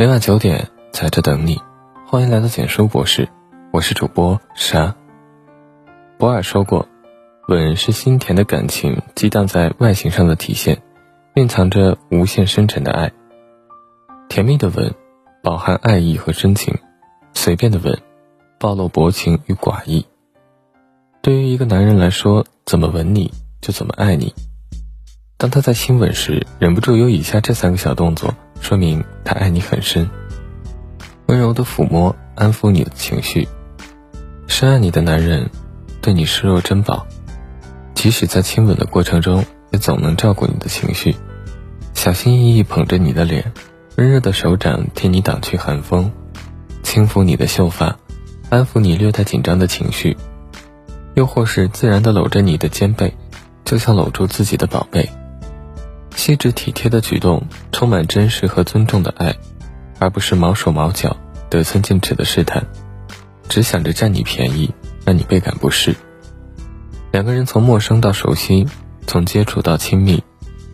每晚九点，在这等你。欢迎来到简书博士，我是主播沙。博尔说过，吻是心甜的感情激荡在外形上的体现，蕴藏着无限深沉的爱。甜蜜的吻，饱含爱意和深情；随便的吻，暴露薄情与寡义。对于一个男人来说，怎么吻你就怎么爱你。当他在亲吻时，忍不住有以下这三个小动作。说明他爱你很深，温柔的抚摸，安抚你的情绪。深爱你的男人，对你视若珍宝，即使在亲吻的过程中，也总能照顾你的情绪，小心翼翼捧着你的脸，温热的手掌替你挡去寒风，轻抚你的秀发，安抚你略带紧张的情绪，又或是自然的搂着你的肩背，就像搂住自己的宝贝。细致体贴的举动，充满真实和尊重的爱，而不是毛手毛脚、得寸进尺的试探，只想着占你便宜，让你倍感不适。两个人从陌生到熟悉，从接触到亲密，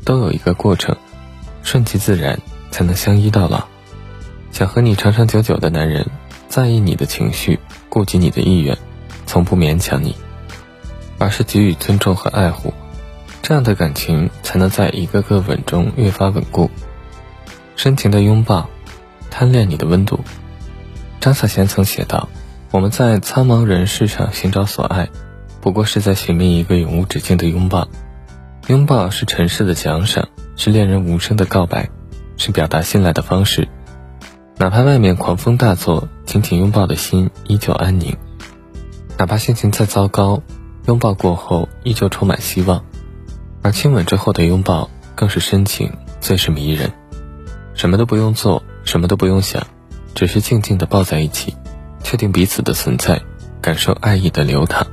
都有一个过程，顺其自然，才能相依到老。想和你长长久久的男人，在意你的情绪，顾及你的意愿，从不勉强你，而是给予尊重和爱护。这样的感情才能在一个个吻中越发稳固。深情的拥抱，贪恋你的温度。张小娴曾写道：“我们在苍茫人世上寻找所爱，不过是在寻觅一个永无止境的拥抱。拥抱是尘世的奖赏，是恋人无声的告白，是表达信赖的方式。哪怕外面狂风大作，紧紧拥抱的心依旧安宁；哪怕心情再糟糕，拥抱过后依旧充满希望。”而亲吻之后的拥抱更是深情，最是迷人。什么都不用做，什么都不用想，只是静静的抱在一起，确定彼此的存在，感受爱意的流淌。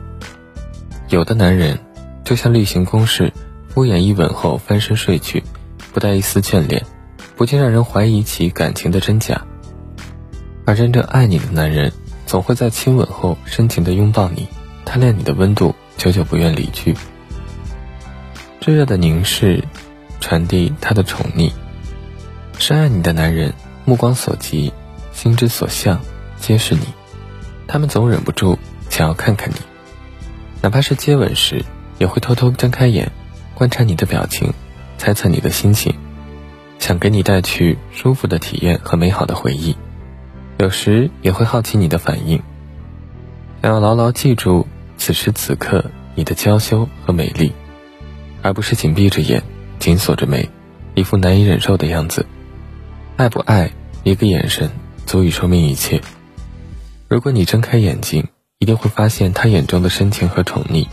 有的男人就像例行公事，敷衍一吻后翻身睡去，不带一丝眷恋，不禁让人怀疑起感情的真假。而真正爱你的男人，总会在亲吻后深情的拥抱你，贪恋你的温度，久久不愿离去。炙热的凝视，传递他的宠溺。深爱你的男人，目光所及，心之所向，皆是你。他们总忍不住想要看看你，哪怕是接吻时，也会偷偷睁开眼，观察你的表情，猜测你的心情，想给你带去舒服的体验和美好的回忆。有时也会好奇你的反应，想要牢牢记住此时此刻你的娇羞和美丽。而不是紧闭着眼，紧锁着眉，一副难以忍受的样子。爱不爱，一个眼神足以说明一切。如果你睁开眼睛，一定会发现他眼中的深情和宠溺，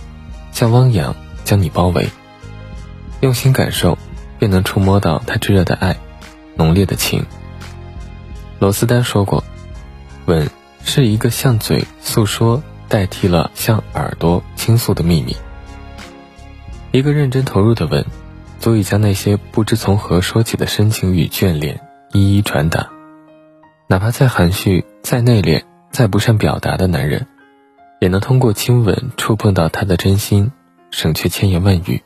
像汪洋将你包围。用心感受，便能触摸到他炙热的爱，浓烈的情。罗斯丹说过：“吻是一个向嘴诉说代替了向耳朵倾诉的秘密。”一个认真投入的吻，足以将那些不知从何说起的深情与眷恋一一传达。哪怕再含蓄、再内敛、再不善表达的男人，也能通过亲吻触碰到他的真心，省却千言万语。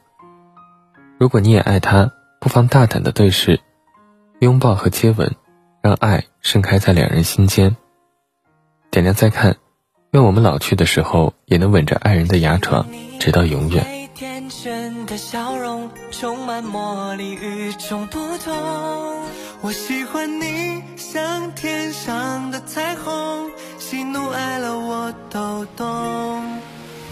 如果你也爱他，不妨大胆的对视，拥抱和接吻，让爱盛开在两人心间。点亮再看，愿我们老去的时候，也能吻着爱人的牙床，直到永远。真的笑容充满魔力，与众不同。我喜欢你像天上的彩虹，喜怒哀乐我都懂。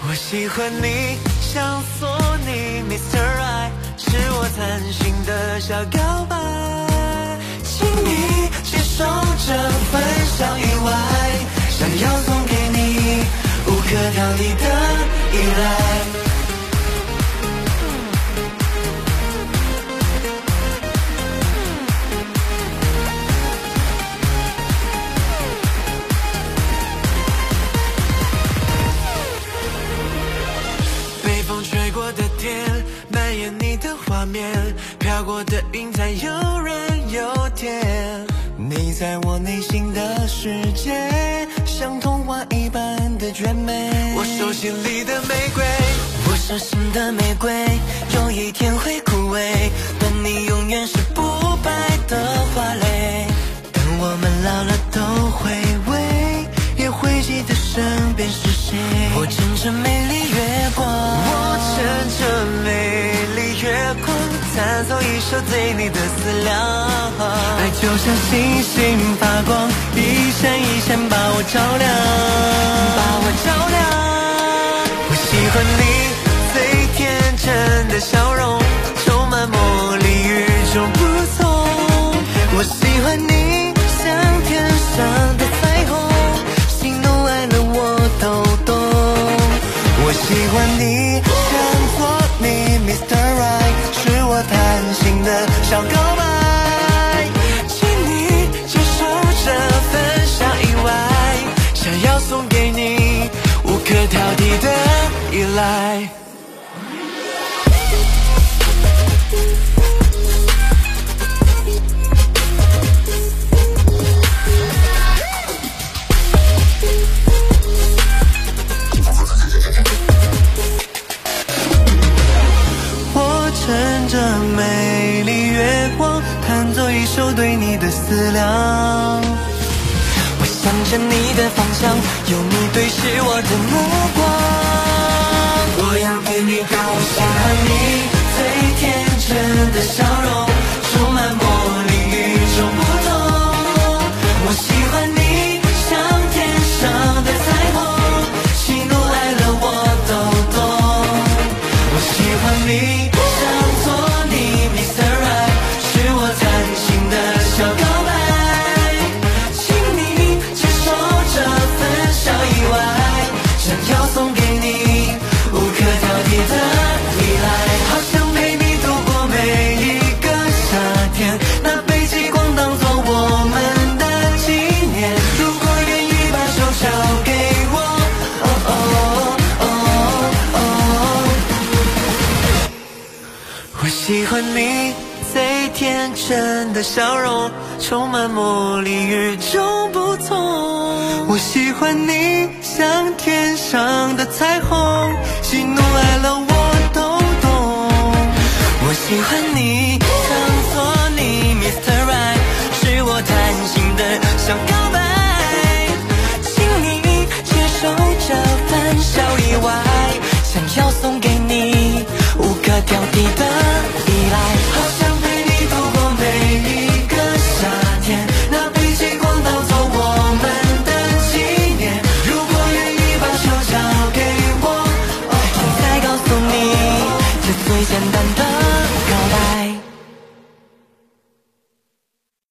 我喜欢你像索尼，Mr. Right，是我贪心的小告白。请你接受这份小意外，想要送给你无可挑剔的依赖。面飘过的云彩又软又甜，你在我内心的世界，像童话一般的绝美。我手心里的玫瑰，我手心的玫瑰，有一天会枯萎，但你永远是不败的花蕾。等我们老了都回味，也会记得身边是谁。我乘着美丽月光，我乘着美，弹奏一首对你的思量。爱就像星星发光，一闪一闪把我照亮，把我照亮。我喜欢你最天真的笑容，思量。我向着你的方向，有你对视我的目光。我要跟你告我喜欢你最天真的笑容，充满魔力，纯真的笑容，充满魔力，与众不同。我喜欢你，像天上的彩虹，喜怒哀乐我都懂。我喜欢你，想做你 Mr. Right，是我贪心的小告白，请你接受这份小意外，想要送给你，无可挑剔的。